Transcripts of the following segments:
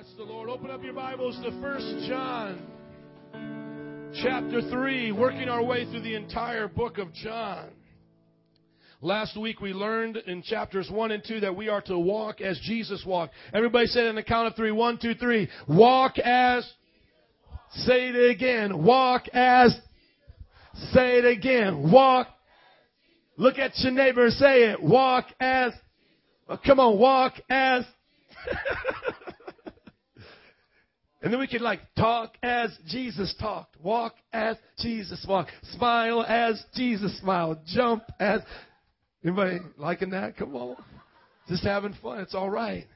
Bless the Lord. Open up your Bibles to 1 John chapter 3, working our way through the entire book of John. Last week we learned in chapters 1 and 2 that we are to walk as Jesus walked. Everybody say it on the count of three. One, two, three. Walk as. Say it again. Walk as. Say it again. Walk. Look at your neighbor and say it. Walk as. Come on, walk as. And then we could like talk as Jesus talked, walk as Jesus walked, smile as Jesus smiled, jump as. Anybody liking that? Come on. Just having fun. It's all right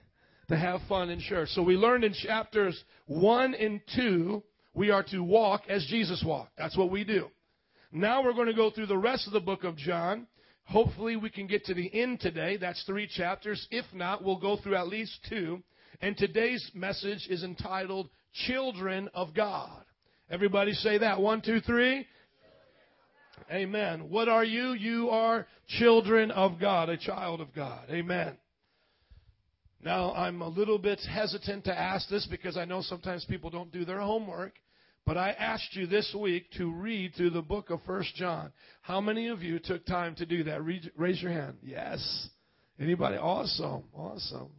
to have fun in church. So we learned in chapters 1 and 2, we are to walk as Jesus walked. That's what we do. Now we're going to go through the rest of the book of John. Hopefully we can get to the end today. That's three chapters. If not, we'll go through at least two. And today's message is entitled Children of God. Everybody say that. One, two, three. Amen. What are you? You are children of God, a child of God. Amen. Now, I'm a little bit hesitant to ask this because I know sometimes people don't do their homework. But I asked you this week to read through the book of First John. How many of you took time to do that? raise your hand. Yes. Anybody? Awesome. Awesome.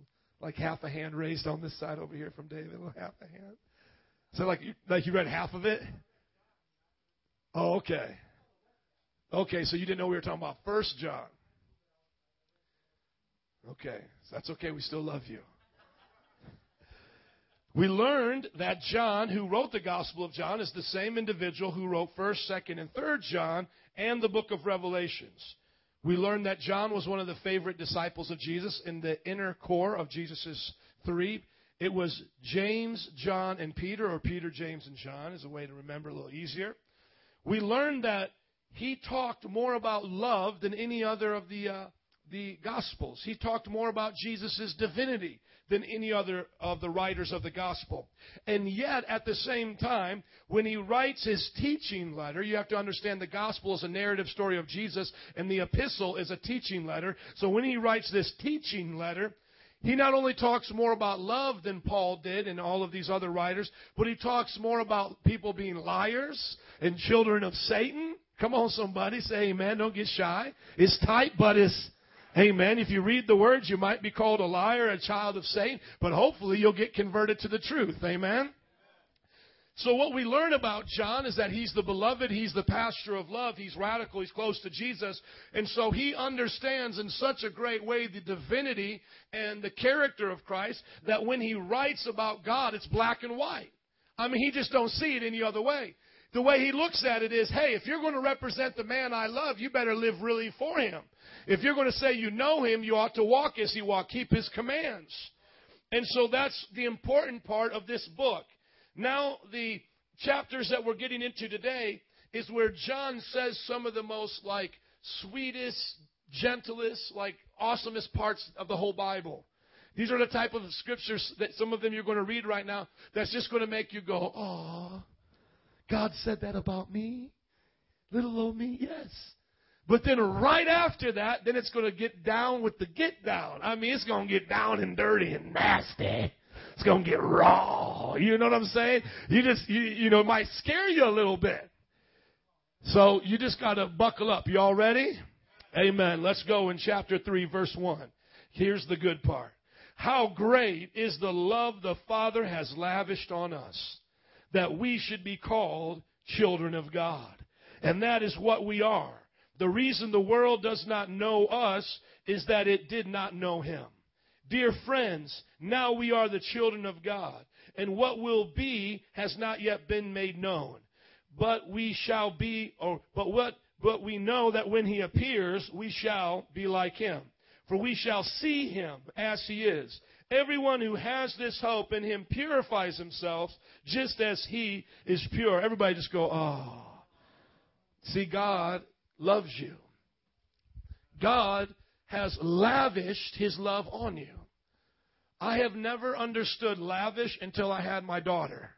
Like half a hand raised on this side over here from David. Half a hand. So like you, like you read half of it? Oh, okay. Okay, so you didn't know we were talking about First John. Okay, so that's okay. We still love you. We learned that John, who wrote the Gospel of John, is the same individual who wrote 1st, 2nd, and 3rd John and the book of Revelations. We learned that John was one of the favorite disciples of Jesus in the inner core of Jesus' three. It was James, John, and Peter, or Peter, James, and John, is a way to remember a little easier. We learned that he talked more about love than any other of the uh, the Gospels. He talked more about Jesus' divinity than any other of the writers of the gospel. And yet, at the same time, when he writes his teaching letter, you have to understand the gospel is a narrative story of Jesus, and the epistle is a teaching letter. So when he writes this teaching letter, he not only talks more about love than Paul did and all of these other writers, but he talks more about people being liars and children of Satan. Come on, somebody, say amen. Don't get shy. It's tight, but it's Amen. If you read the words, you might be called a liar, a child of Satan, but hopefully you'll get converted to the truth. Amen. So what we learn about John is that he's the beloved, he's the pastor of love, he's radical, he's close to Jesus, and so he understands in such a great way the divinity and the character of Christ that when he writes about God, it's black and white. I mean, he just don't see it any other way. The way he looks at it is, hey, if you're going to represent the man I love, you better live really for him. If you're going to say you know him, you ought to walk as he walked, keep his commands. And so that's the important part of this book. Now, the chapters that we're getting into today is where John says some of the most like sweetest, gentlest, like awesomest parts of the whole Bible. These are the type of scriptures that some of them you're going to read right now that's just going to make you go, oh, God said that about me? Little old me? Yes. But then right after that, then it's going to get down with the get down. I mean, it's going to get down and dirty and nasty. It's going to get raw. You know what I'm saying? You just, you, you know, it might scare you a little bit. So you just got to buckle up. You all ready? Amen. Let's go in chapter 3, verse 1. Here's the good part. How great is the love the Father has lavished on us that we should be called children of God. And that is what we are. The reason the world does not know us is that it did not know him. Dear friends, now we are the children of God, and what will be has not yet been made known. But we shall be, or, but what, but we know that when he appears, we shall be like him. For we shall see him as he is. Everyone who has this hope in him purifies himself just as he is pure. Everybody just go, oh. See, God loves you. God has lavished his love on you. I have never understood lavish until I had my daughter.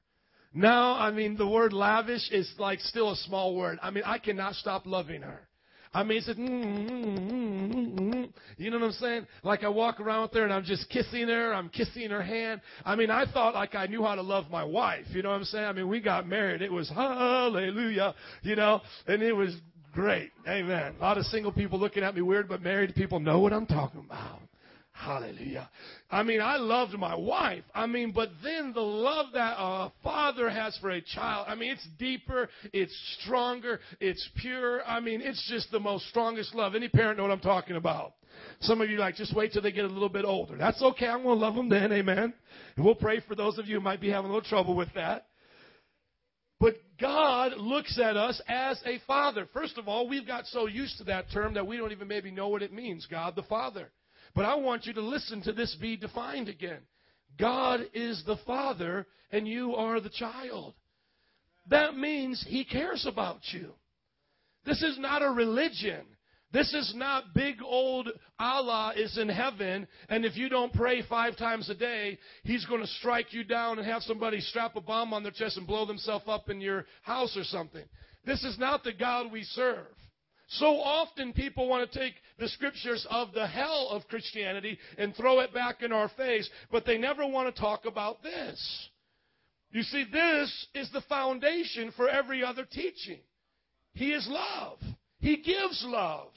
Now, I mean, the word lavish is like still a small word. I mean, I cannot stop loving her. I mean, it's just, mm, mm, mm, you know what I'm saying? Like I walk around with her and I'm just kissing her. I'm kissing her hand. I mean, I thought like I knew how to love my wife. You know what I'm saying? I mean, we got married. It was hallelujah, you know, and it was great. Amen. A lot of single people looking at me weird, but married people know what I'm talking about. Hallelujah. I mean, I loved my wife. I mean, but then the love that a father has for a child, I mean, it's deeper, it's stronger, it's pure. I mean, it's just the most strongest love. Any parent know what I'm talking about? Some of you like, just wait till they get a little bit older. That's okay. I'm going to love them then. Amen. And we'll pray for those of you who might be having a little trouble with that. But God looks at us as a father. First of all, we've got so used to that term that we don't even maybe know what it means. God the Father. But I want you to listen to this be defined again. God is the Father and you are the child. That means He cares about you. This is not a religion. This is not big old Allah is in heaven, and if you don't pray five times a day, He's going to strike you down and have somebody strap a bomb on their chest and blow themselves up in your house or something. This is not the God we serve. So often people want to take the scriptures of the hell of Christianity and throw it back in our face, but they never want to talk about this. You see, this is the foundation for every other teaching. He is love. He gives love.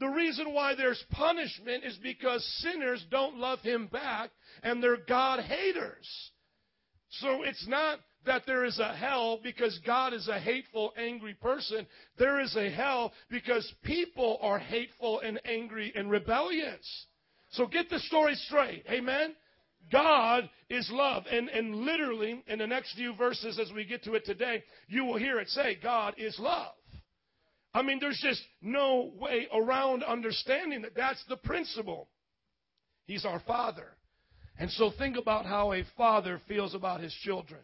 The reason why there's punishment is because sinners don't love Him back and they're God haters. So it's not that there is a hell because God is a hateful, angry person. There is a hell because people are hateful and angry and rebellious. So get the story straight. Amen? God is love. And, and literally, in the next few verses as we get to it today, you will hear it say, God is love. I mean, there's just no way around understanding that that's the principle. He's our Father. And so think about how a father feels about his children.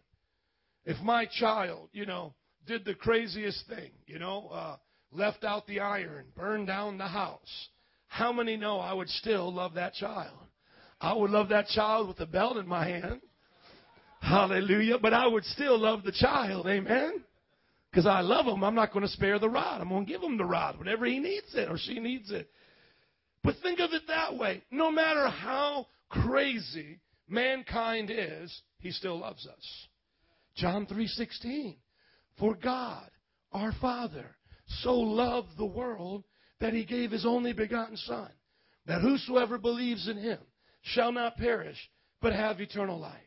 If my child, you know, did the craziest thing, you know, uh, left out the iron, burned down the house, how many know I would still love that child? I would love that child with the belt in my hand. Hallelujah. But I would still love the child. Amen. Because I love him. I'm not going to spare the rod. I'm going to give him the rod whenever he needs it or she needs it. But think of it that way. No matter how crazy mankind is, he still loves us. John 3:16. For God, our Father, so loved the world that he gave his only begotten son, that whosoever believes in him shall not perish, but have eternal life.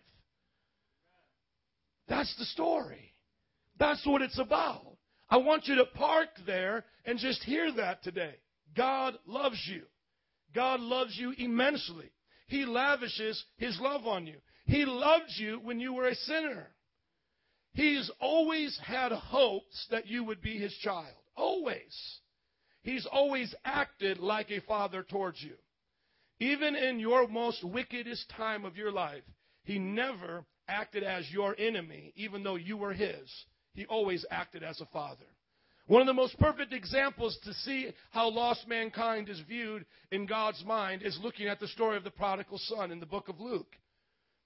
That's the story. That's what it's about. I want you to park there and just hear that today. God loves you. God loves you immensely. He lavishes His love on you. He loved you when you were a sinner. He's always had hopes that you would be his child. Always. He's always acted like a father towards you. Even in your most wickedest time of your life, he never acted as your enemy, even though you were his. He always acted as a father. One of the most perfect examples to see how lost mankind is viewed in God's mind is looking at the story of the prodigal son in the book of Luke.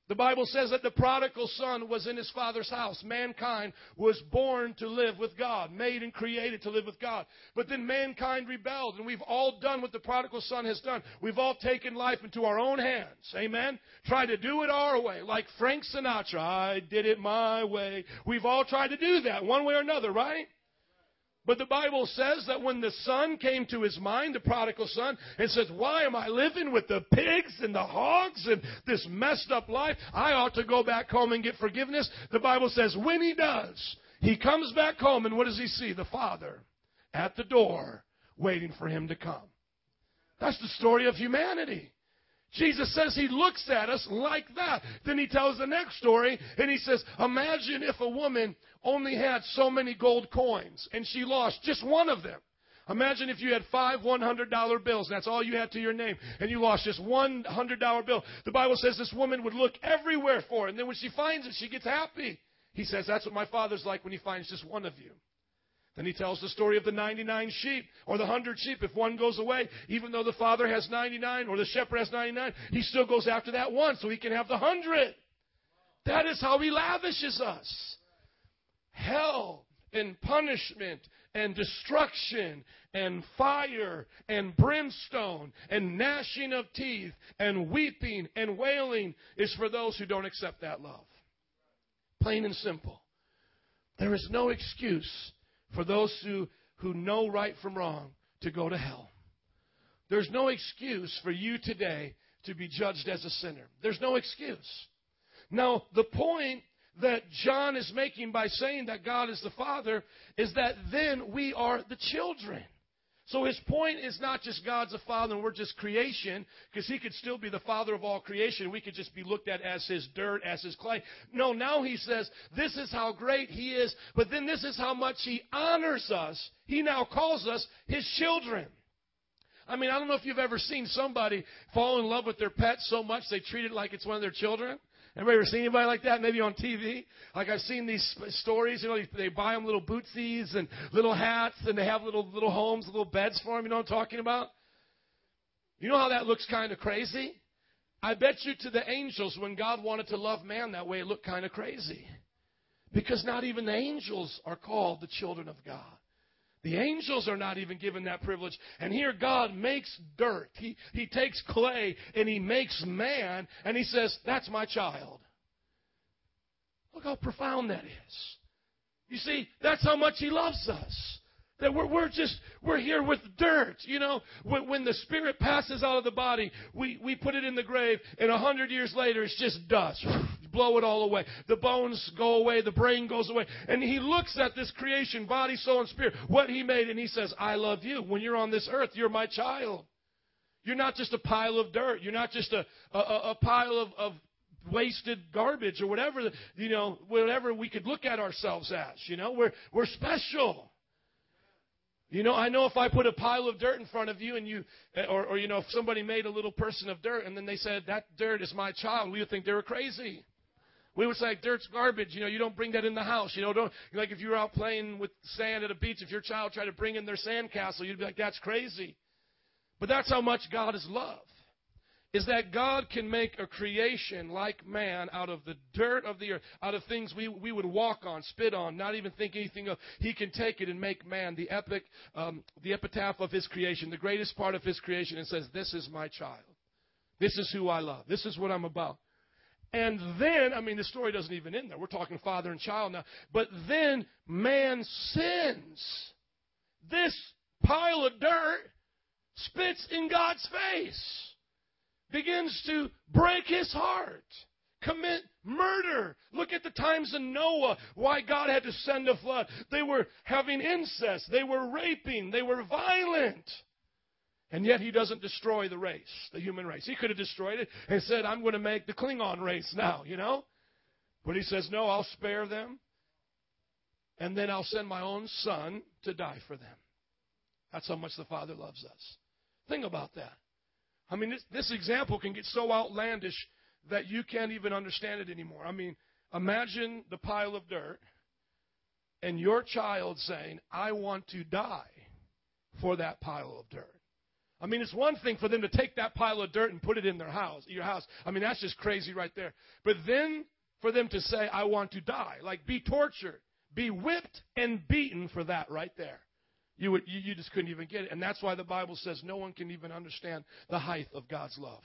The Bible says that the prodigal son was in his father's house. Mankind was born to live with God, made and created to live with God. But then mankind rebelled, and we've all done what the prodigal son has done. We've all taken life into our own hands. Amen? Tried to do it our way, like Frank Sinatra. I did it my way. We've all tried to do that one way or another, right? But the Bible says that when the son came to his mind, the prodigal son, and says, Why am I living with the pigs and the hogs and this messed up life? I ought to go back home and get forgiveness. The Bible says, when he does, he comes back home, and what does he see? The father at the door waiting for him to come. That's the story of humanity. Jesus says he looks at us like that. Then he tells the next story and he says, Imagine if a woman only had so many gold coins and she lost just one of them. Imagine if you had five $100 bills, that's all you had to your name, and you lost just one $100 bill. The Bible says this woman would look everywhere for it, and then when she finds it, she gets happy. He says, That's what my father's like when he finds just one of you. Then he tells the story of the 99 sheep or the 100 sheep. If one goes away, even though the father has 99 or the shepherd has 99, he still goes after that one so he can have the 100. That is how he lavishes us. Hell and punishment and destruction and fire and brimstone and gnashing of teeth and weeping and wailing is for those who don't accept that love. Plain and simple. There is no excuse for those who, who know right from wrong to go to hell. There's no excuse for you today to be judged as a sinner. There's no excuse. Now, the point that John is making by saying that God is the Father is that then we are the children. So his point is not just God's a father and we're just creation, because he could still be the father of all creation. We could just be looked at as his dirt, as his clay. No, now he says, this is how great he is, but then this is how much he honors us. He now calls us his children. I mean, I don't know if you've ever seen somebody fall in love with their pet so much they treat it like it's one of their children. Anybody ever seen anybody like that? Maybe on TV. Like I've seen these stories. You know, they buy them little bootsies and little hats, and they have little little homes, little beds for them. You know what I'm talking about? You know how that looks kind of crazy. I bet you to the angels, when God wanted to love man that way, it looked kind of crazy, because not even the angels are called the children of God. The angels are not even given that privilege. And here God makes dirt. He, he takes clay and he makes man and he says, That's my child. Look how profound that is. You see, that's how much he loves us. That we're, we're just, we're here with dirt. You know, when, when the spirit passes out of the body, we, we put it in the grave, and a hundred years later, it's just dust. Blow it all away. The bones go away, the brain goes away. And he looks at this creation, body, soul, and spirit, what he made, and he says, I love you. When you're on this earth, you're my child. You're not just a pile of dirt. You're not just a, a, a pile of, of wasted garbage or whatever, you know, whatever we could look at ourselves as. You know, we're, we're special. You know, I know if I put a pile of dirt in front of you and you, or, or, you know, if somebody made a little person of dirt and then they said, that dirt is my child, we would think they were crazy. We would say, dirt's garbage. You know, you don't bring that in the house. You know, don't, like if you were out playing with sand at a beach, if your child tried to bring in their sand castle, you'd be like, that's crazy. But that's how much God is love is that God can make a creation like man out of the dirt of the earth, out of things we, we would walk on, spit on, not even think anything of. He can take it and make man the epic, um, the epitaph of his creation, the greatest part of his creation, and says, This is my child. This is who I love. This is what I'm about. And then, I mean, the story doesn't even end there. We're talking father and child now. But then man sins. This pile of dirt spits in God's face begins to break his heart, commit murder. Look at the times in Noah, why God had to send a flood. They were having incest, they were raping, they were violent. And yet he doesn't destroy the race, the human race. He could have destroyed it and said, I'm going to make the Klingon race now, you know? But he says, No, I'll spare them. And then I'll send my own son to die for them. That's how much the Father loves us. Think about that. I mean, this, this example can get so outlandish that you can't even understand it anymore. I mean, imagine the pile of dirt and your child saying, I want to die for that pile of dirt. I mean, it's one thing for them to take that pile of dirt and put it in their house, your house. I mean, that's just crazy right there. But then for them to say, I want to die, like be tortured, be whipped and beaten for that right there. You, would, you, you just couldn't even get it. And that's why the Bible says no one can even understand the height of God's love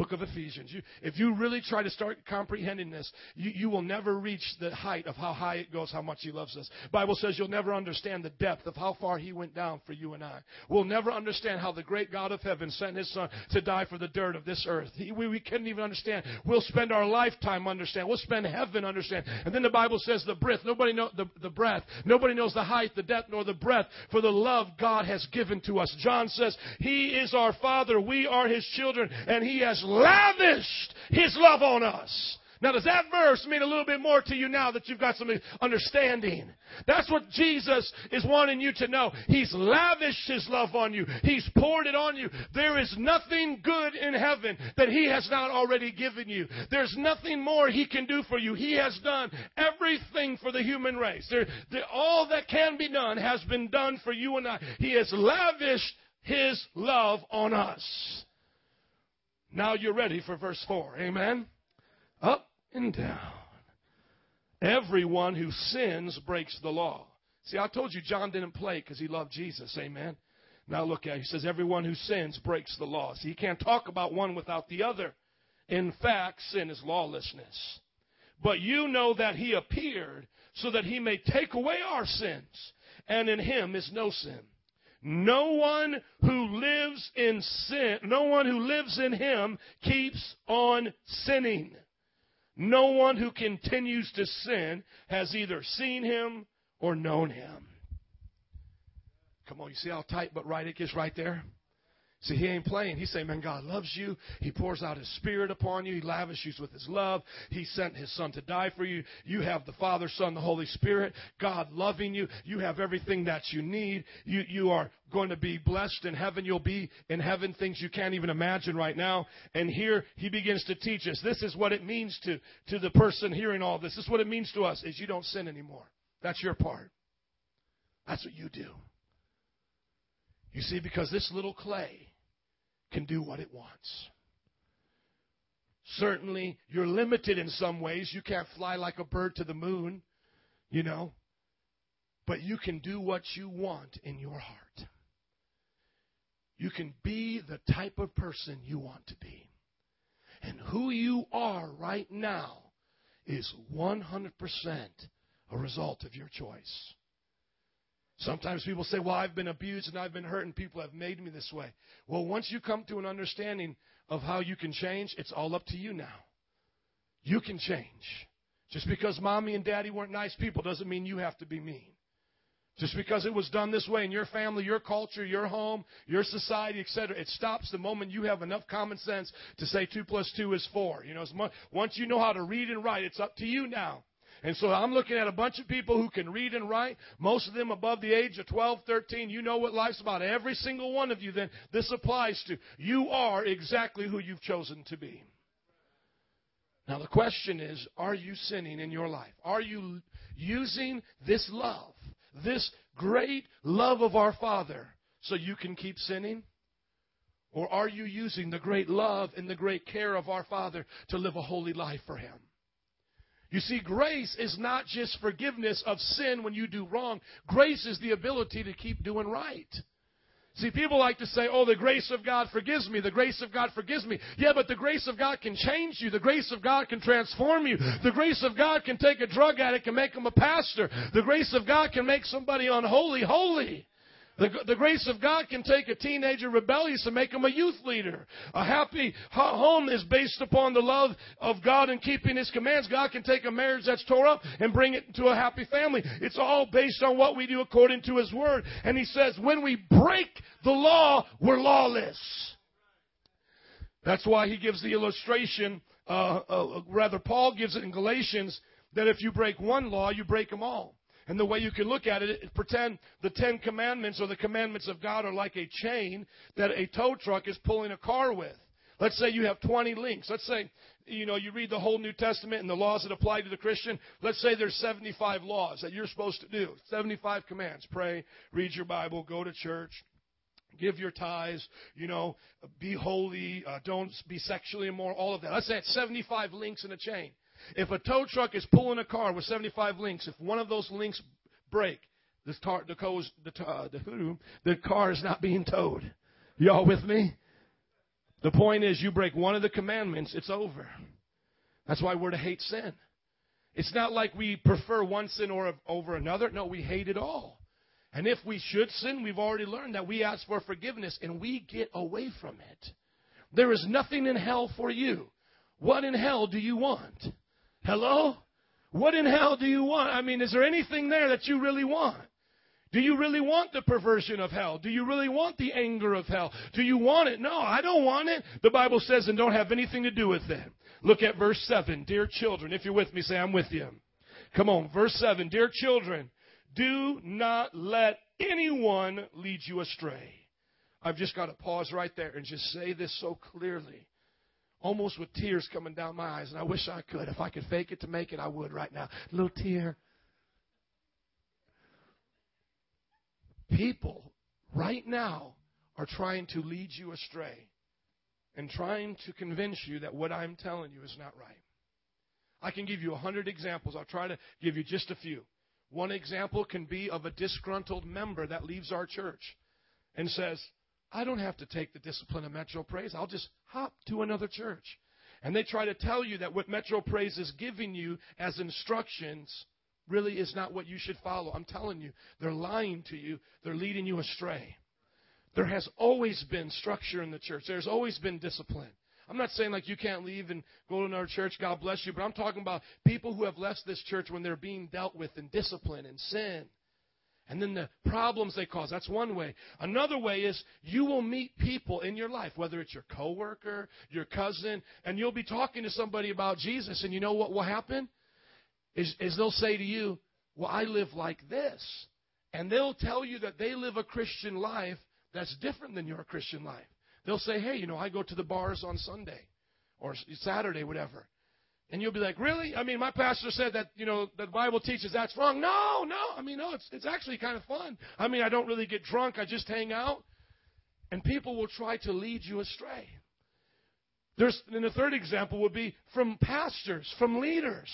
book of Ephesians. You, if you really try to start comprehending this, you, you will never reach the height of how high it goes, how much He loves us. Bible says you'll never understand the depth of how far He went down for you and I. We'll never understand how the great God of heaven sent His Son to die for the dirt of this earth. He, we, we couldn't even understand. We'll spend our lifetime understand. We'll spend heaven understand. And then the Bible says the breath. Nobody know the, the breath. Nobody knows the height, the depth, nor the breadth for the love God has given to us. John says He is our Father. We are His children, and He has lavished his love on us. Now, does that verse mean a little bit more to you now that you've got some understanding? That's what Jesus is wanting you to know. He's lavished His love on you. He's poured it on you. There is nothing good in heaven that He has not already given you. There's nothing more He can do for you. He has done everything for the human race. There, there, all that can be done has been done for you and I. He has lavished His love on us. Now you're ready for verse 4. Amen? Up and down. Everyone who sins breaks the law. See, I told you John didn't play because he loved Jesus. Amen. Now look at it. He says, Everyone who sins breaks the law. See, you can't talk about one without the other. In fact, sin is lawlessness. But you know that he appeared so that he may take away our sins, and in him is no sin. No one who lives in sin, no one who lives in him keeps on sinning. No one who continues to sin has either seen him or known him. Come on, you see how tight but right it gets right there? See, he ain't playing. He's saying, man, God loves you. He pours out his spirit upon you. He lavishes you with his love. He sent his son to die for you. You have the Father, Son, the Holy Spirit. God loving you. You have everything that you need. You, you are going to be blessed in heaven. You'll be in heaven things you can't even imagine right now. And here he begins to teach us. This is what it means to, to the person hearing all this. This is what it means to us is you don't sin anymore. That's your part. That's what you do. You see, because this little clay can do what it wants. Certainly, you're limited in some ways. You can't fly like a bird to the moon, you know. But you can do what you want in your heart. You can be the type of person you want to be. And who you are right now is 100% a result of your choice. Sometimes people say, Well, I've been abused and I've been hurt and people have made me this way. Well, once you come to an understanding of how you can change, it's all up to you now. You can change. Just because mommy and daddy weren't nice people doesn't mean you have to be mean. Just because it was done this way in your family, your culture, your home, your society, etc., it stops the moment you have enough common sense to say two plus two is four. You know, once you know how to read and write, it's up to you now. And so I'm looking at a bunch of people who can read and write, most of them above the age of 12, 13. You know what life's about. Every single one of you, then, this applies to. You are exactly who you've chosen to be. Now, the question is are you sinning in your life? Are you using this love, this great love of our Father, so you can keep sinning? Or are you using the great love and the great care of our Father to live a holy life for Him? You see, grace is not just forgiveness of sin when you do wrong. Grace is the ability to keep doing right. See, people like to say, oh, the grace of God forgives me. The grace of God forgives me. Yeah, but the grace of God can change you. The grace of God can transform you. The grace of God can take a drug addict and make him a pastor. The grace of God can make somebody unholy holy. The, the grace of God can take a teenager rebellious and make him a youth leader. A happy home is based upon the love of God and keeping His commands. God can take a marriage that's tore up and bring it to a happy family. It's all based on what we do according to His Word. And He says, when we break the law, we're lawless. That's why He gives the illustration, uh, uh, rather, Paul gives it in Galatians, that if you break one law, you break them all. And the way you can look at it, pretend the Ten Commandments or the commandments of God are like a chain that a tow truck is pulling a car with. Let's say you have 20 links. Let's say, you know, you read the whole New Testament and the laws that apply to the Christian. Let's say there's 75 laws that you're supposed to do. 75 commands. Pray, read your Bible, go to church, give your tithes, you know, be holy, uh, don't be sexually immoral, all of that. Let's say it's 75 links in a chain. If a tow truck is pulling a car with 75 links, if one of those links break, the, tar, the, the, uh, the, the car is not being towed. Y'all with me? The point is, you break one of the commandments, it's over. That's why we're to hate sin. It's not like we prefer one sin or over another. No, we hate it all. And if we should sin, we've already learned that we ask for forgiveness and we get away from it. There is nothing in hell for you. What in hell do you want? Hello? What in hell do you want? I mean, is there anything there that you really want? Do you really want the perversion of hell? Do you really want the anger of hell? Do you want it? No, I don't want it. The Bible says, and don't have anything to do with it. Look at verse 7. Dear children, if you're with me, say, I'm with you. Come on, verse 7. Dear children, do not let anyone lead you astray. I've just got to pause right there and just say this so clearly almost with tears coming down my eyes. And I wish I could. If I could fake it to make it, I would right now. A little tear. People right now are trying to lead you astray and trying to convince you that what I'm telling you is not right. I can give you a hundred examples. I'll try to give you just a few. One example can be of a disgruntled member that leaves our church and says, I don't have to take the discipline of Metro Praise. I'll just hop to another church. And they try to tell you that what Metro Praise is giving you as instructions really is not what you should follow. I'm telling you, they're lying to you, they're leading you astray. There has always been structure in the church, there's always been discipline. I'm not saying like you can't leave and go to another church, God bless you, but I'm talking about people who have left this church when they're being dealt with in discipline and sin. And then the problems they cause. That's one way. Another way is you will meet people in your life, whether it's your coworker, your cousin, and you'll be talking to somebody about Jesus, and you know what will happen? Is, is they'll say to you, Well, I live like this. And they'll tell you that they live a Christian life that's different than your Christian life. They'll say, hey, you know, I go to the bars on Sunday or Saturday, whatever. And you'll be like, really? I mean, my pastor said that, you know, the Bible teaches that's wrong. No, no. I mean, no, it's, it's actually kind of fun. I mean, I don't really get drunk. I just hang out. And people will try to lead you astray. There's, and the third example would be from pastors, from leaders.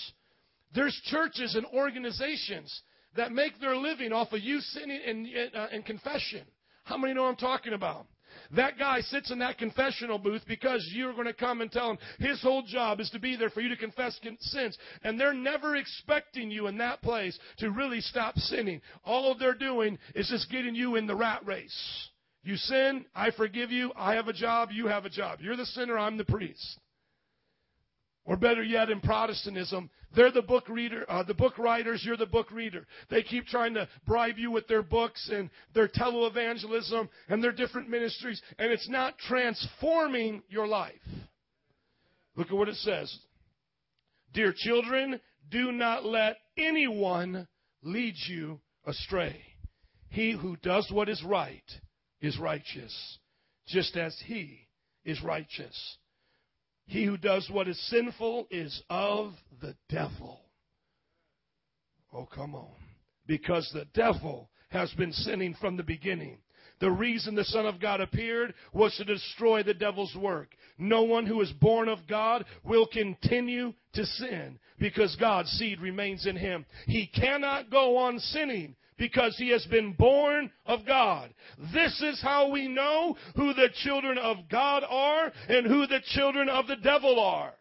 There's churches and organizations that make their living off of you sinning and, uh, and confession. How many know I'm talking about? That guy sits in that confessional booth because you're going to come and tell him his whole job is to be there for you to confess sins. And they're never expecting you in that place to really stop sinning. All they're doing is just getting you in the rat race. You sin, I forgive you, I have a job, you have a job. You're the sinner, I'm the priest. Or better yet, in Protestantism, they're the book reader, uh, the book writers. You're the book reader. They keep trying to bribe you with their books and their televangelism and their different ministries, and it's not transforming your life. Look at what it says. Dear children, do not let anyone lead you astray. He who does what is right is righteous, just as he is righteous. He who does what is sinful is of the devil. Oh, come on. Because the devil has been sinning from the beginning. The reason the Son of God appeared was to destroy the devil's work. No one who is born of God will continue to sin because God's seed remains in him. He cannot go on sinning because he has been born of God. This is how we know who the children of God are and who the children of the devil are.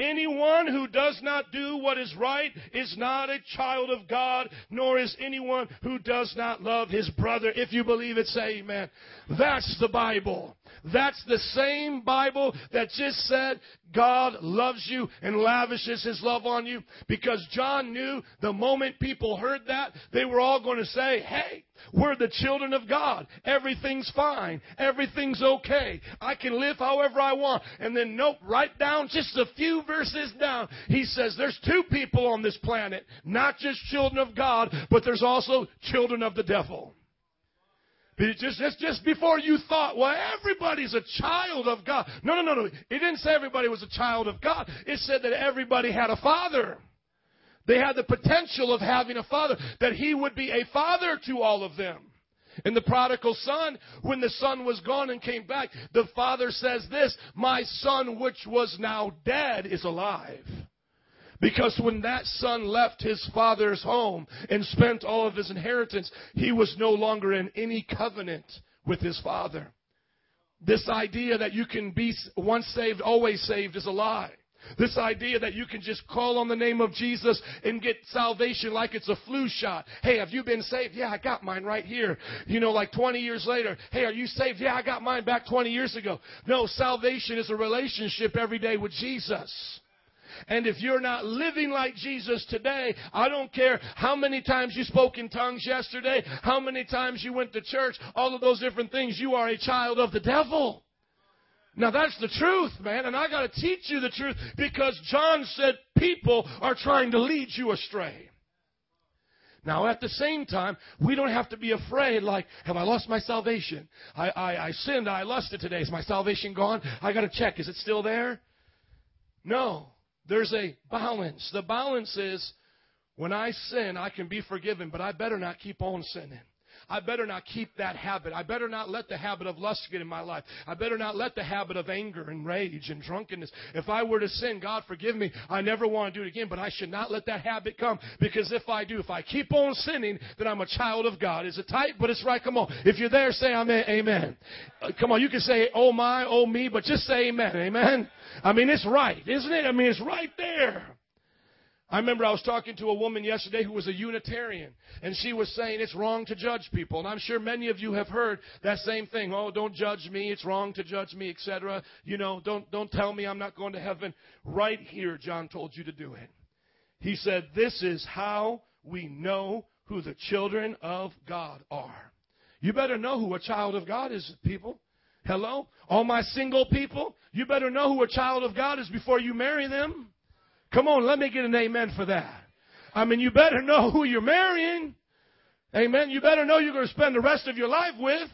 Anyone who does not do what is right is not a child of God, nor is anyone who does not love his brother. If you believe it, say amen. That's the Bible. That's the same Bible that just said God loves you and lavishes his love on you because John knew the moment people heard that, they were all going to say, hey, we're the children of God. Everything's fine. Everything's okay. I can live however I want. And then, nope, right down, just a few verses down, he says there's two people on this planet, not just children of God, but there's also children of the devil. Just, just, just before you thought, well, everybody's a child of God. No, no, no, no. It didn't say everybody was a child of God. It said that everybody had a father. They had the potential of having a father, that he would be a father to all of them. In the prodigal son, when the son was gone and came back, the father says this, my son which was now dead is alive. Because when that son left his father's home and spent all of his inheritance, he was no longer in any covenant with his father. This idea that you can be once saved, always saved is a lie. This idea that you can just call on the name of Jesus and get salvation like it's a flu shot. Hey, have you been saved? Yeah, I got mine right here. You know, like 20 years later. Hey, are you saved? Yeah, I got mine back 20 years ago. No, salvation is a relationship every day with Jesus. And if you're not living like Jesus today, I don't care how many times you spoke in tongues yesterday, how many times you went to church, all of those different things, you are a child of the devil. Now that's the truth, man, and I gotta teach you the truth because John said people are trying to lead you astray. Now, at the same time, we don't have to be afraid, like, have I lost my salvation? I, I, I sinned, I lusted today. Is my salvation gone? I got to check. Is it still there? No. There's a balance. The balance is when I sin, I can be forgiven, but I better not keep on sinning. I better not keep that habit. I better not let the habit of lust get in my life. I better not let the habit of anger and rage and drunkenness. If I were to sin, God forgive me. I never want to do it again, but I should not let that habit come because if I do, if I keep on sinning, then I'm a child of God. Is it tight? But it's right. Come on. If you're there, say amen. amen. Uh, come on. You can say, oh my, oh me, but just say amen. Amen. I mean, it's right, isn't it? I mean, it's right there. I remember I was talking to a woman yesterday who was a Unitarian, and she was saying it's wrong to judge people. And I'm sure many of you have heard that same thing. Oh, don't judge me. It's wrong to judge me, etc. You know, don't don't tell me I'm not going to heaven. Right here, John told you to do it. He said, "This is how we know who the children of God are." You better know who a child of God is, people. Hello? All my single people, you better know who a child of God is before you marry them. Come on, let me get an amen for that. I mean, you better know who you're marrying. Amen. You better know you're going to spend the rest of your life with.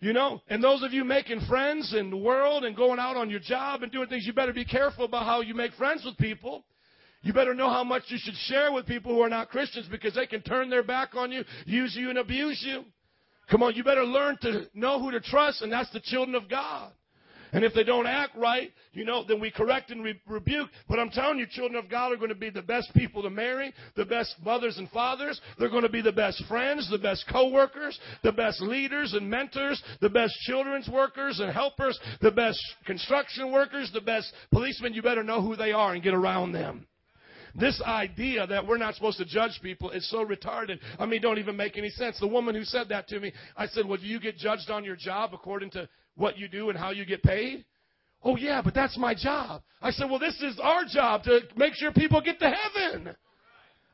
You know, and those of you making friends in the world and going out on your job and doing things, you better be careful about how you make friends with people. You better know how much you should share with people who are not Christians because they can turn their back on you, use you, and abuse you. Come on, you better learn to know who to trust, and that's the children of God. And if they don't act right, you know, then we correct and re- rebuke. But I'm telling you, children of God are going to be the best people to marry, the best mothers and fathers. They're going to be the best friends, the best co-workers, the best leaders and mentors, the best children's workers and helpers, the best construction workers, the best policemen. You better know who they are and get around them. This idea that we're not supposed to judge people is so retarded. I mean, don't even make any sense. The woman who said that to me, I said, well, do you get judged on your job according to what you do and how you get paid? Oh, yeah, but that's my job. I said, well, this is our job to make sure people get to heaven.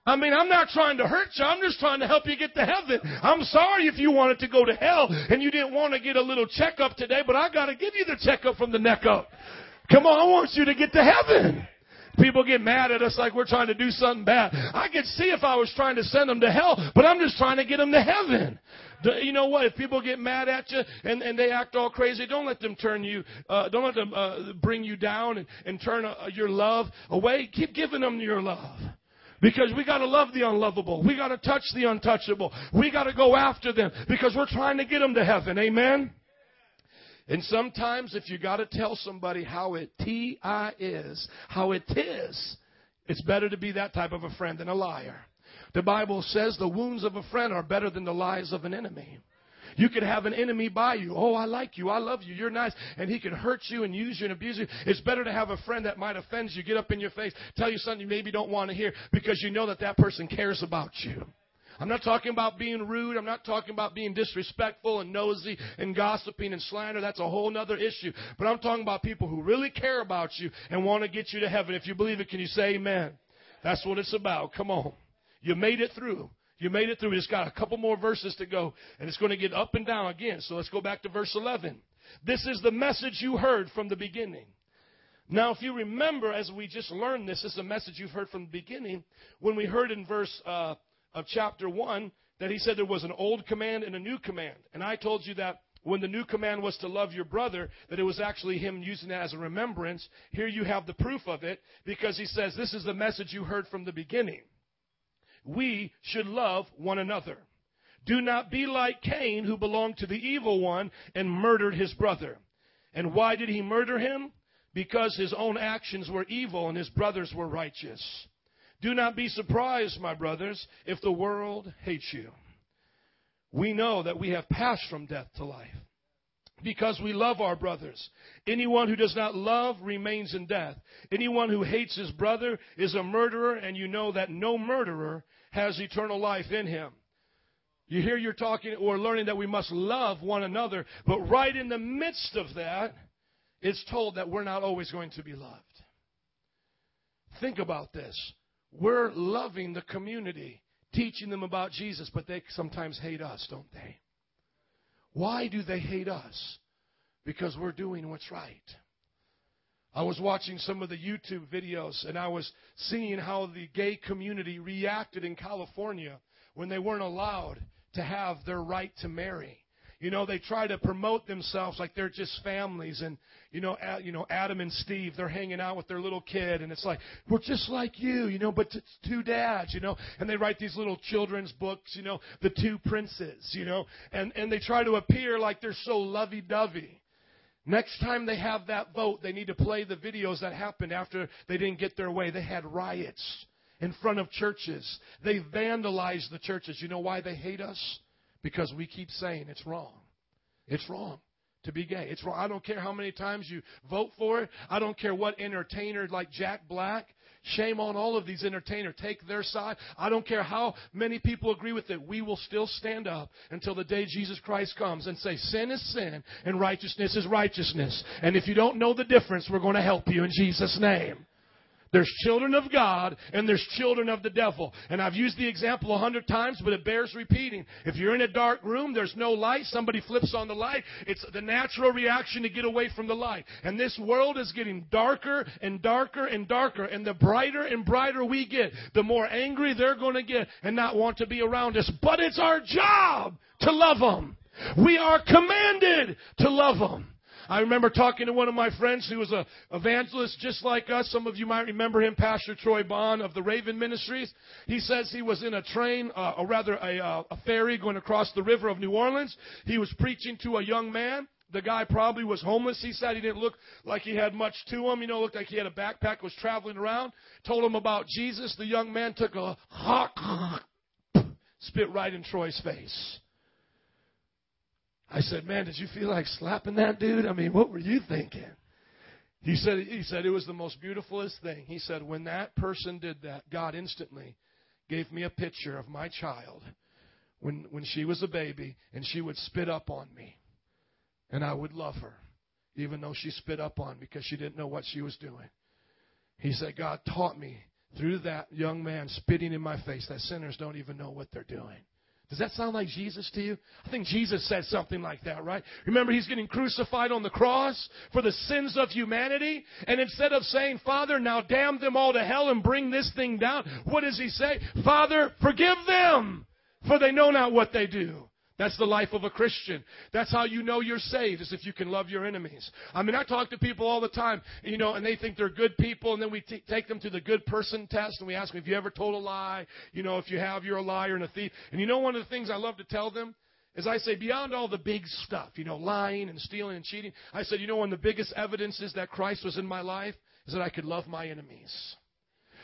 I mean, I'm not trying to hurt you. I'm just trying to help you get to heaven. I'm sorry if you wanted to go to hell and you didn't want to get a little checkup today, but I got to give you the checkup from the neck up. Come on, I want you to get to heaven. People get mad at us like we're trying to do something bad. I could see if I was trying to send them to hell, but I'm just trying to get them to heaven. You know what? If people get mad at you and, and they act all crazy, don't let them turn you, uh, don't let them uh, bring you down and, and turn uh, your love away. Keep giving them your love. Because we gotta love the unlovable. We gotta touch the untouchable. We gotta go after them because we're trying to get them to heaven. Amen? And sometimes if you gotta tell somebody how it T-I is, how it is, it's better to be that type of a friend than a liar. The Bible says the wounds of a friend are better than the lies of an enemy. You could have an enemy by you. Oh, I like you. I love you. You're nice. And he can hurt you and use you and abuse you. It's better to have a friend that might offend you, get up in your face, tell you something you maybe don't want to hear because you know that that person cares about you. I'm not talking about being rude. I'm not talking about being disrespectful and nosy and gossiping and slander. That's a whole other issue. But I'm talking about people who really care about you and want to get you to heaven. If you believe it, can you say amen? That's what it's about. Come on. You made it through. You made it through. It's got a couple more verses to go, and it's going to get up and down again. So let's go back to verse 11. This is the message you heard from the beginning. Now, if you remember, as we just learned this, this is a message you've heard from the beginning. When we heard in verse uh, of chapter 1 that he said there was an old command and a new command. And I told you that when the new command was to love your brother, that it was actually him using that as a remembrance. Here you have the proof of it because he says, This is the message you heard from the beginning we should love one another. Do not be like Cain, who belonged to the evil one and murdered his brother. And why did he murder him? Because his own actions were evil and his brothers were righteous. Do not be surprised, my brothers, if the world hates you. We know that we have passed from death to life because we love our brothers. Anyone who does not love remains in death. Anyone who hates his brother is a murderer, and you know that no murderer has eternal life in him. You hear you're talking or learning that we must love one another, but right in the midst of that, it's told that we're not always going to be loved. Think about this. We're loving the community, teaching them about Jesus, but they sometimes hate us, don't they? Why do they hate us? Because we're doing what's right. I was watching some of the YouTube videos and I was seeing how the gay community reacted in California when they weren't allowed to have their right to marry. You know, they try to promote themselves like they're just families. And, you know, you know, Adam and Steve, they're hanging out with their little kid. And it's like, we're just like you, you know, but it's two dads, you know. And they write these little children's books, you know, the two princes, you know. And, and they try to appear like they're so lovey-dovey. Next time they have that vote, they need to play the videos that happened after they didn't get their way. They had riots in front of churches. They vandalized the churches. You know why they hate us? Because we keep saying it's wrong. It's wrong to be gay. It's wrong. I don't care how many times you vote for it. I don't care what entertainer like Jack Black. Shame on all of these entertainers. Take their side. I don't care how many people agree with it. We will still stand up until the day Jesus Christ comes and say, sin is sin and righteousness is righteousness. And if you don't know the difference, we're going to help you in Jesus' name. There's children of God and there's children of the devil. And I've used the example a hundred times, but it bears repeating. If you're in a dark room, there's no light, somebody flips on the light, it's the natural reaction to get away from the light. And this world is getting darker and darker and darker. And the brighter and brighter we get, the more angry they're going to get and not want to be around us. But it's our job to love them. We are commanded to love them. I remember talking to one of my friends who was an evangelist just like us. Some of you might remember him, Pastor Troy Bond of the Raven Ministries. He says he was in a train, uh, or rather a, uh, a ferry going across the river of New Orleans. He was preaching to a young man. The guy probably was homeless. He said he didn't look like he had much to him. You know, looked like he had a backpack, was traveling around. Told him about Jesus. The young man took a hot, spit right in Troy's face. I said, Man, did you feel like slapping that dude? I mean, what were you thinking? He said, he said it was the most beautifulest thing. He said, when that person did that, God instantly gave me a picture of my child when, when she was a baby and she would spit up on me. And I would love her, even though she spit up on me because she didn't know what she was doing. He said, God taught me through that young man spitting in my face that sinners don't even know what they're doing. Does that sound like Jesus to you? I think Jesus said something like that, right? Remember, he's getting crucified on the cross for the sins of humanity. And instead of saying, Father, now damn them all to hell and bring this thing down, what does he say? Father, forgive them, for they know not what they do. That's the life of a Christian. That's how you know you're saved, is if you can love your enemies. I mean, I talk to people all the time, you know, and they think they're good people, and then we t- take them to the good person test, and we ask them, if you ever told a lie? You know, if you have, you're a liar and a thief. And you know one of the things I love to tell them? Is I say, beyond all the big stuff, you know, lying and stealing and cheating, I said, you know, one of the biggest evidences that Christ was in my life is that I could love my enemies.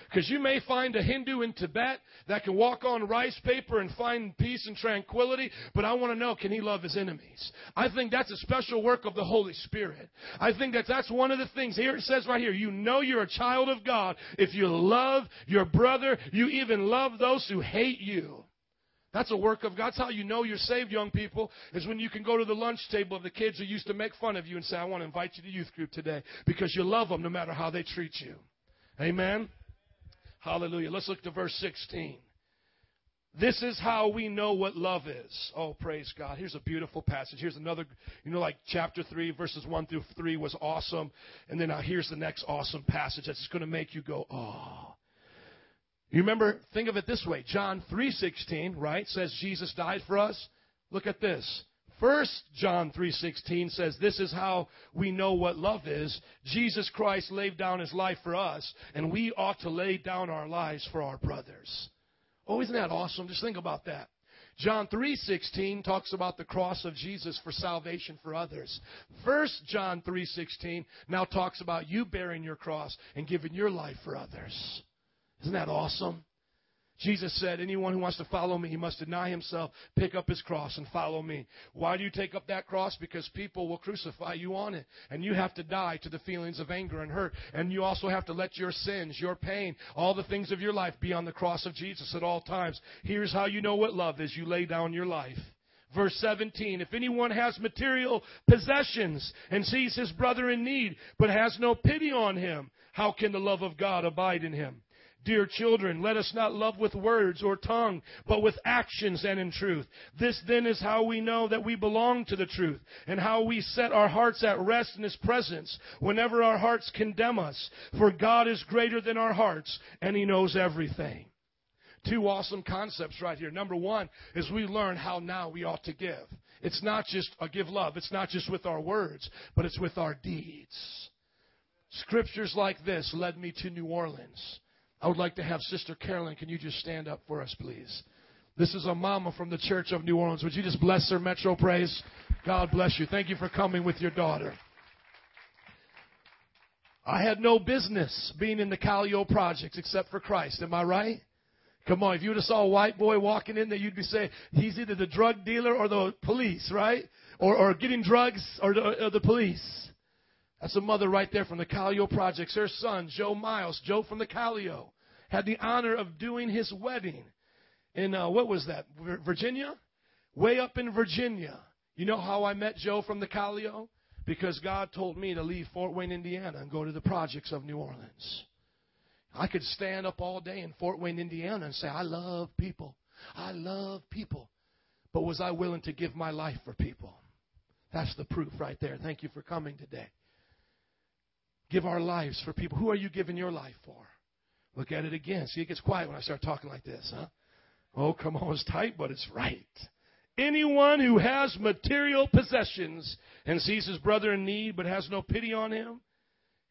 Because you may find a Hindu in Tibet that can walk on rice paper and find peace and tranquility, but I want to know, can he love his enemies? I think that's a special work of the Holy Spirit. I think that that's one of the things. Here it says right here, you know you're a child of God if you love your brother, you even love those who hate you. That's a work of God. That's how you know you're saved, young people, is when you can go to the lunch table of the kids who used to make fun of you and say, I want to invite you to youth group today because you love them no matter how they treat you. Amen? Hallelujah. Let's look to verse 16. This is how we know what love is. Oh, praise God. Here's a beautiful passage. Here's another, you know, like chapter 3, verses 1 through 3 was awesome. And then now here's the next awesome passage that's going to make you go, oh. You remember, think of it this way. John 3.16, right, says Jesus died for us. Look at this. First John 3:16 says this is how we know what love is. Jesus Christ laid down his life for us, and we ought to lay down our lives for our brothers. Oh, isn't that awesome? Just think about that. John 3:16 talks about the cross of Jesus for salvation for others. First John 3:16 now talks about you bearing your cross and giving your life for others. Isn't that awesome? Jesus said, Anyone who wants to follow me, he must deny himself, pick up his cross, and follow me. Why do you take up that cross? Because people will crucify you on it. And you have to die to the feelings of anger and hurt. And you also have to let your sins, your pain, all the things of your life be on the cross of Jesus at all times. Here's how you know what love is you lay down your life. Verse 17, if anyone has material possessions and sees his brother in need, but has no pity on him, how can the love of God abide in him? Dear children, let us not love with words or tongue, but with actions and in truth. This then is how we know that we belong to the truth and how we set our hearts at rest in His presence whenever our hearts condemn us. For God is greater than our hearts and He knows everything. two awesome concepts right here. Number one is we learn how now we ought to give. It's not just a give love. It's not just with our words, but it's with our deeds. Scriptures like this led me to New Orleans. I would like to have Sister Carolyn. Can you just stand up for us, please? This is a mama from the Church of New Orleans. Would you just bless her, Metro Praise? God bless you. Thank you for coming with your daughter. I had no business being in the Callio projects except for Christ. Am I right? Come on, if you would have saw a white boy walking in there, you'd be saying he's either the drug dealer or the police, right? Or, or getting drugs or the, or the police. That's a mother right there from the Calio projects. Her son, Joe Miles, Joe from the Calio, had the honor of doing his wedding in uh, what was that? Virginia, way up in Virginia. You know how I met Joe from the Calio? Because God told me to leave Fort Wayne, Indiana, and go to the projects of New Orleans. I could stand up all day in Fort Wayne, Indiana, and say, "I love people. I love people." But was I willing to give my life for people? That's the proof right there. Thank you for coming today. Give our lives for people. Who are you giving your life for? Look at it again. See, it gets quiet when I start talking like this, huh? Oh, come on, it's tight, but it's right. Anyone who has material possessions and sees his brother in need but has no pity on him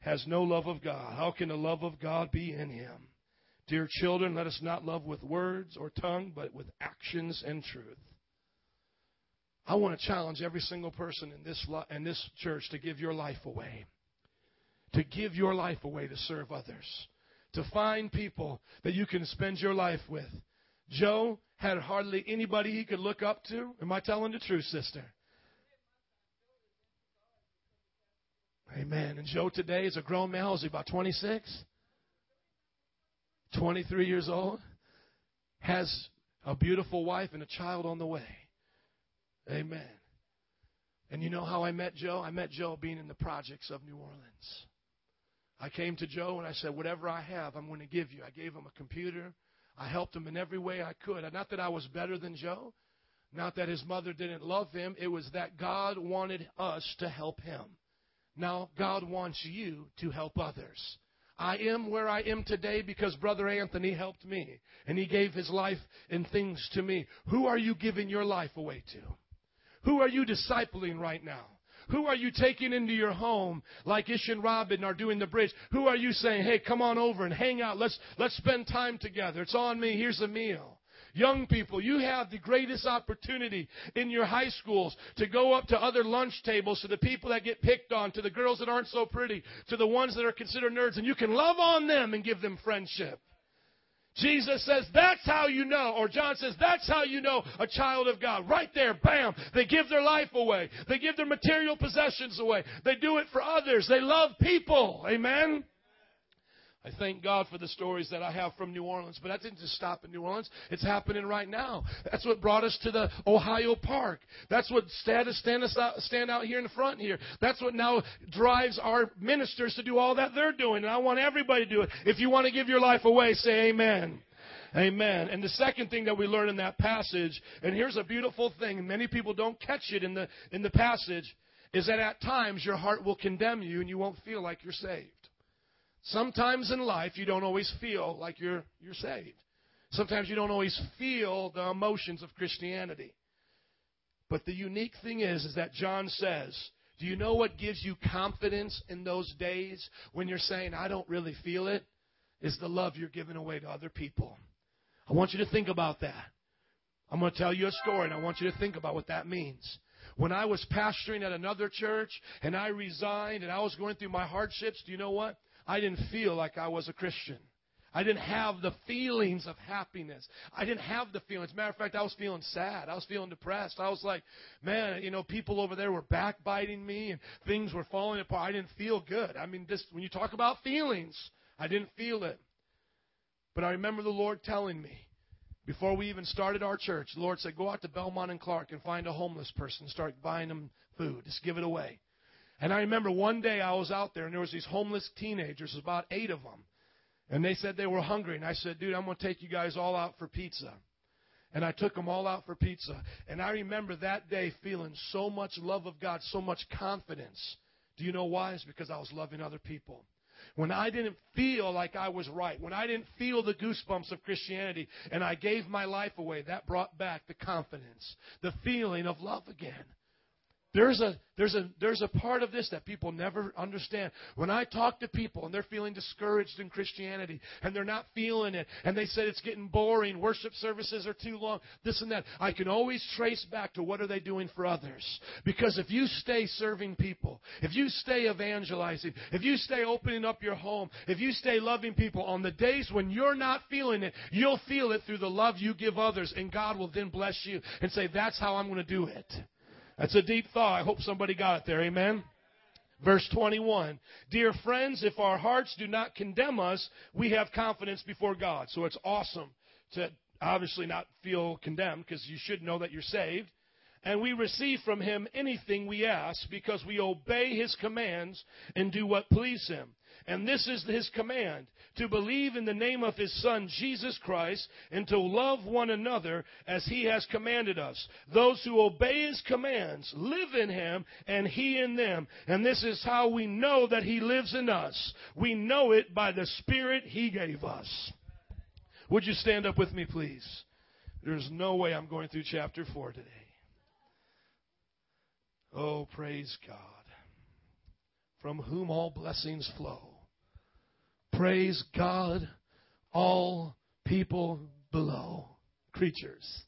has no love of God. How can the love of God be in him? Dear children, let us not love with words or tongue, but with actions and truth. I want to challenge every single person in this, in this church to give your life away. To give your life away to serve others. To find people that you can spend your life with. Joe had hardly anybody he could look up to. Am I telling the truth, sister? Amen. And Joe today is a grown man. Is he about 26? 23 years old. Has a beautiful wife and a child on the way. Amen. And you know how I met Joe? I met Joe being in the projects of New Orleans. I came to Joe and I said, Whatever I have, I'm going to give you. I gave him a computer. I helped him in every way I could. Not that I was better than Joe, not that his mother didn't love him. It was that God wanted us to help him. Now, God wants you to help others. I am where I am today because Brother Anthony helped me and he gave his life and things to me. Who are you giving your life away to? Who are you discipling right now? Who are you taking into your home like Ish and Robin are doing the bridge? Who are you saying, hey, come on over and hang out. Let's, let's spend time together. It's on me. Here's a meal. Young people, you have the greatest opportunity in your high schools to go up to other lunch tables to the people that get picked on, to the girls that aren't so pretty, to the ones that are considered nerds, and you can love on them and give them friendship. Jesus says, that's how you know, or John says, that's how you know a child of God. Right there, bam. They give their life away. They give their material possessions away. They do it for others. They love people. Amen? I thank God for the stories that I have from New Orleans, but that didn't just stop in New Orleans. It's happening right now. That's what brought us to the Ohio Park. That's what stand, stand, out, stand out here in the front here. That's what now drives our ministers to do all that they're doing. And I want everybody to do it. If you want to give your life away, say amen. Amen. And the second thing that we learn in that passage, and here's a beautiful thing, and many people don't catch it in the, in the passage, is that at times your heart will condemn you and you won't feel like you're saved. Sometimes in life, you don't always feel like you're, you're saved. Sometimes you don't always feel the emotions of Christianity. But the unique thing is, is that John says, do you know what gives you confidence in those days when you're saying, I don't really feel it? Is the love you're giving away to other people. I want you to think about that. I'm going to tell you a story, and I want you to think about what that means. When I was pastoring at another church and I resigned and I was going through my hardships, do you know what? I didn't feel like I was a Christian. I didn't have the feelings of happiness. I didn't have the feelings. Matter of fact, I was feeling sad. I was feeling depressed. I was like, man, you know, people over there were backbiting me and things were falling apart. I didn't feel good. I mean, just when you talk about feelings, I didn't feel it. But I remember the Lord telling me before we even started our church, the Lord said, go out to Belmont and Clark and find a homeless person, start buying them food. Just give it away. And I remember one day I was out there and there was these homeless teenagers, about eight of them. And they said they were hungry. And I said, dude, I'm going to take you guys all out for pizza. And I took them all out for pizza. And I remember that day feeling so much love of God, so much confidence. Do you know why? It's because I was loving other people. when I didn't feel like I was right, when I didn't feel the goosebumps of Christianity, and I gave my life away, that brought back the confidence, the feeling of love again. There's a, there's, a, there's a part of this that people never understand. When I talk to people and they're feeling discouraged in Christianity and they're not feeling it and they said it's getting boring, worship services are too long, this and that, I can always trace back to what are they doing for others. Because if you stay serving people, if you stay evangelizing, if you stay opening up your home, if you stay loving people on the days when you're not feeling it, you'll feel it through the love you give others and God will then bless you and say, that's how I'm going to do it. That's a deep thought. I hope somebody got it there. Amen. Verse 21. Dear friends, if our hearts do not condemn us, we have confidence before God. So it's awesome to obviously not feel condemned because you should know that you're saved. And we receive from him anything we ask because we obey his commands and do what please him. And this is his command to believe in the name of his Son, Jesus Christ, and to love one another as he has commanded us. Those who obey his commands live in him and he in them. And this is how we know that he lives in us. We know it by the Spirit he gave us. Would you stand up with me, please? There's no way I'm going through chapter 4 today. Oh, praise God, from whom all blessings flow. Praise God, all people below, creatures.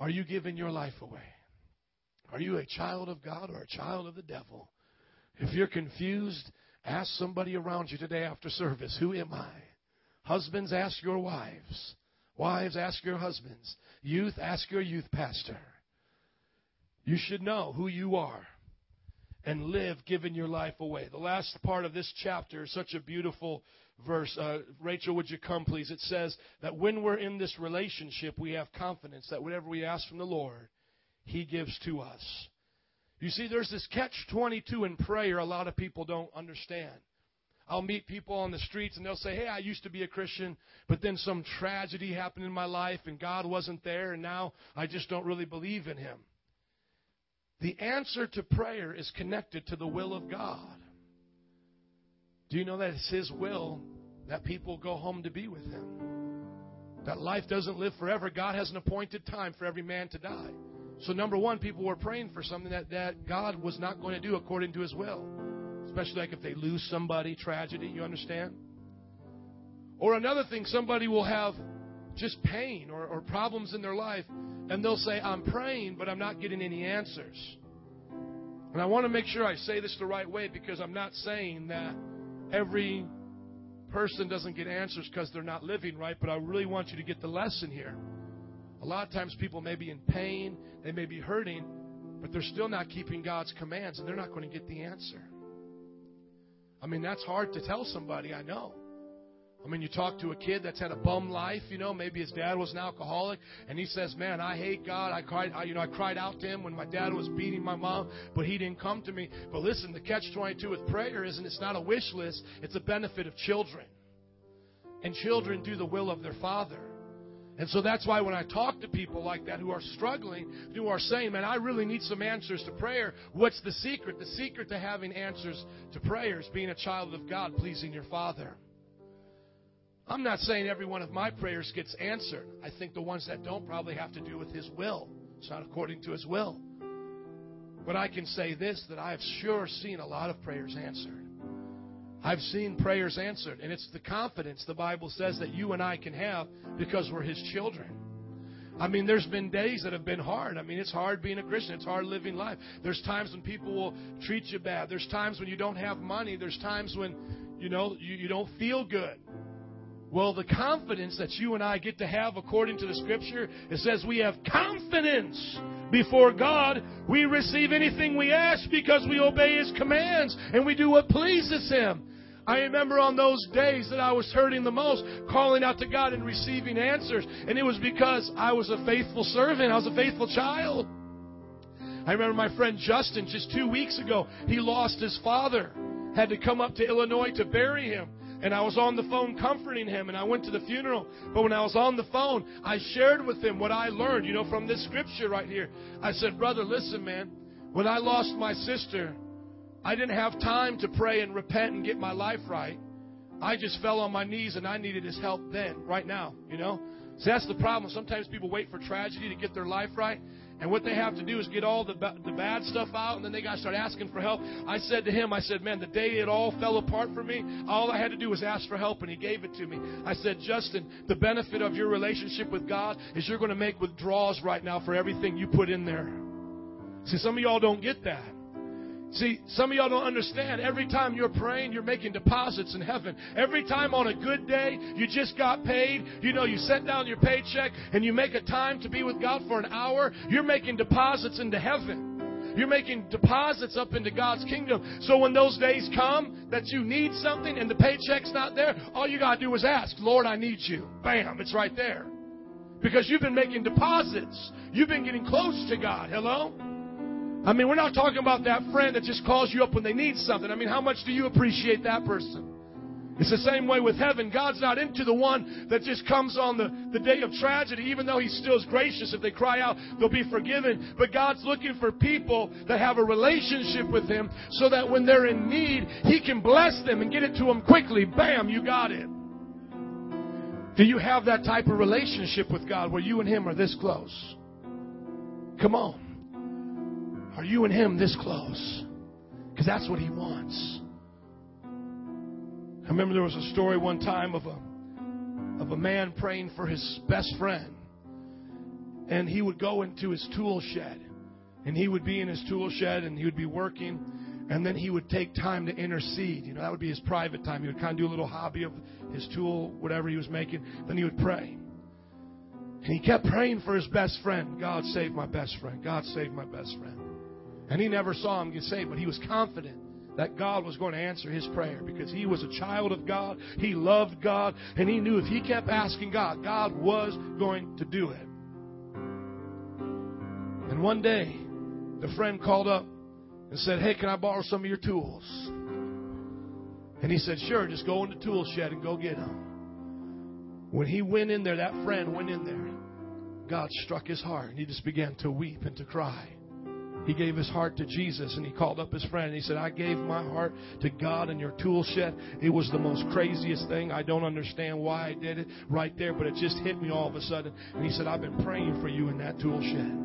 Are you giving your life away? Are you a child of God or a child of the devil? If you're confused, ask somebody around you today after service, Who am I? Husbands, ask your wives. Wives, ask your husbands. Youth, ask your youth pastor. You should know who you are and live giving your life away. The last part of this chapter is such a beautiful verse. Uh, Rachel, would you come, please? It says that when we're in this relationship, we have confidence that whatever we ask from the Lord, He gives to us. You see, there's this catch 22 in prayer a lot of people don't understand. I'll meet people on the streets and they'll say, Hey, I used to be a Christian, but then some tragedy happened in my life and God wasn't there, and now I just don't really believe in Him. The answer to prayer is connected to the will of God. Do you know that it's His will that people go home to be with Him? That life doesn't live forever. God has an appointed time for every man to die. So, number one, people were praying for something that, that God was not going to do according to His will. Especially like if they lose somebody, tragedy, you understand? Or another thing, somebody will have just pain or, or problems in their life, and they'll say, I'm praying, but I'm not getting any answers. And I want to make sure I say this the right way because I'm not saying that every person doesn't get answers because they're not living right, but I really want you to get the lesson here. A lot of times people may be in pain, they may be hurting, but they're still not keeping God's commands and they're not going to get the answer. I mean, that's hard to tell somebody, I know. I mean, you talk to a kid that's had a bum life, you know, maybe his dad was an alcoholic, and he says, "Man, I hate God. I cried, I, you know, I cried out to him when my dad was beating my mom, but he didn't come to me." But listen, the catch-22 with prayer isn't it's not a wish list; it's a benefit of children, and children do the will of their father. And so that's why when I talk to people like that who are struggling, who are saying, man, I really need some answers to prayer, what's the secret? The secret to having answers to prayer is being a child of God, pleasing your Father. I'm not saying every one of my prayers gets answered. I think the ones that don't probably have to do with His will. It's not according to His will. But I can say this that I have sure seen a lot of prayers answered. I've seen prayers answered, and it's the confidence the Bible says that you and I can have because we're His children. I mean, there's been days that have been hard. I mean, it's hard being a Christian. It's hard living life. There's times when people will treat you bad. There's times when you don't have money. There's times when, you know, you, you don't feel good. Well, the confidence that you and I get to have according to the scripture, it says we have confidence before God. We receive anything we ask because we obey His commands and we do what pleases Him. I remember on those days that I was hurting the most, calling out to God and receiving answers. And it was because I was a faithful servant. I was a faithful child. I remember my friend Justin just two weeks ago, he lost his father, had to come up to Illinois to bury him. And I was on the phone comforting him, and I went to the funeral. But when I was on the phone, I shared with him what I learned, you know, from this scripture right here. I said, Brother, listen, man, when I lost my sister, I didn't have time to pray and repent and get my life right. I just fell on my knees and I needed his help then, right now, you know? See, that's the problem. Sometimes people wait for tragedy to get their life right. And what they have to do is get all the, the bad stuff out, and then they got to start asking for help. I said to him, I said, man, the day it all fell apart for me, all I had to do was ask for help, and he gave it to me. I said, Justin, the benefit of your relationship with God is you're going to make withdrawals right now for everything you put in there. See, some of y'all don't get that. See, some of y'all don't understand. Every time you're praying, you're making deposits in heaven. Every time on a good day, you just got paid, you know, you set down your paycheck and you make a time to be with God for an hour, you're making deposits into heaven. You're making deposits up into God's kingdom. So when those days come that you need something and the paycheck's not there, all you got to do is ask, Lord, I need you. Bam, it's right there. Because you've been making deposits. You've been getting close to God. Hello? I mean, we're not talking about that friend that just calls you up when they need something. I mean, how much do you appreciate that person? It's the same way with heaven. God's not into the one that just comes on the, the day of tragedy, even though He still is gracious. If they cry out, they'll be forgiven. But God's looking for people that have a relationship with Him so that when they're in need, He can bless them and get it to them quickly. Bam, you got it. Do you have that type of relationship with God where you and Him are this close? Come on. Are you and Him this close? Because that's what He wants. I remember there was a story one time of a of a man praying for his best friend. And he would go into his tool shed. And he would be in his tool shed and he would be working. And then he would take time to intercede. You know, that would be his private time. He would kind of do a little hobby of his tool, whatever he was making. Then he would pray. And he kept praying for his best friend. God save my best friend. God save my best friend. And he never saw him get saved, but he was confident that God was going to answer his prayer because he was a child of God. He loved God, and he knew if he kept asking God, God was going to do it. And one day, the friend called up and said, Hey, can I borrow some of your tools? And he said, Sure, just go in the tool shed and go get them. When he went in there, that friend went in there. God struck his heart, and he just began to weep and to cry. He gave his heart to Jesus and he called up his friend and he said, I gave my heart to God in your tool shed. It was the most craziest thing. I don't understand why I did it right there, but it just hit me all of a sudden. And he said, I've been praying for you in that tool shed.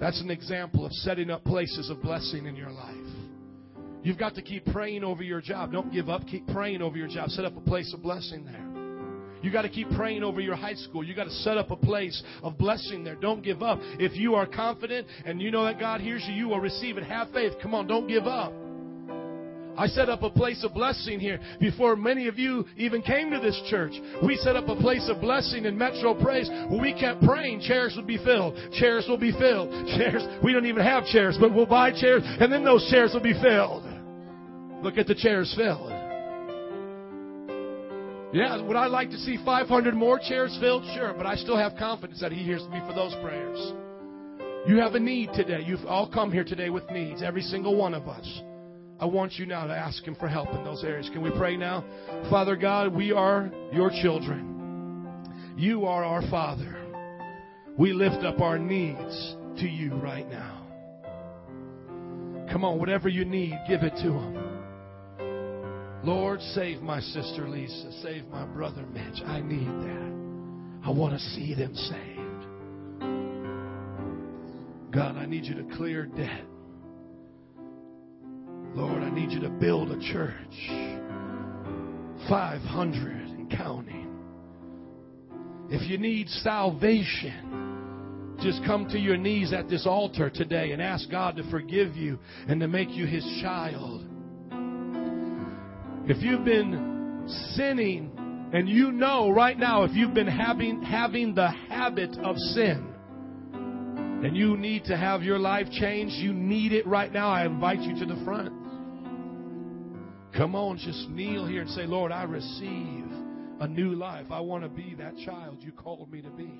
That's an example of setting up places of blessing in your life. You've got to keep praying over your job. Don't give up. Keep praying over your job. Set up a place of blessing there. You got to keep praying over your high school. You got to set up a place of blessing there. Don't give up. If you are confident and you know that God hears you, you will receive it. Have faith. Come on, don't give up. I set up a place of blessing here before many of you even came to this church. We set up a place of blessing in Metro Praise where we kept praying chairs would be filled. Chairs will be filled. Chairs, we don't even have chairs, but we'll buy chairs and then those chairs will be filled. Look at the chairs filled. Yeah, would I like to see 500 more chairs filled? Sure, but I still have confidence that He hears me for those prayers. You have a need today. You've all come here today with needs, every single one of us. I want you now to ask Him for help in those areas. Can we pray now? Father God, we are your children. You are our Father. We lift up our needs to you right now. Come on, whatever you need, give it to Him. Lord, save my sister Lisa. Save my brother Mitch. I need that. I want to see them saved. God, I need you to clear debt. Lord, I need you to build a church. 500 and counting. If you need salvation, just come to your knees at this altar today and ask God to forgive you and to make you his child. If you've been sinning and you know right now if you've been having, having the habit of sin and you need to have your life changed, you need it right now, I invite you to the front. Come on, just kneel here and say, Lord, I receive a new life. I want to be that child you called me to be.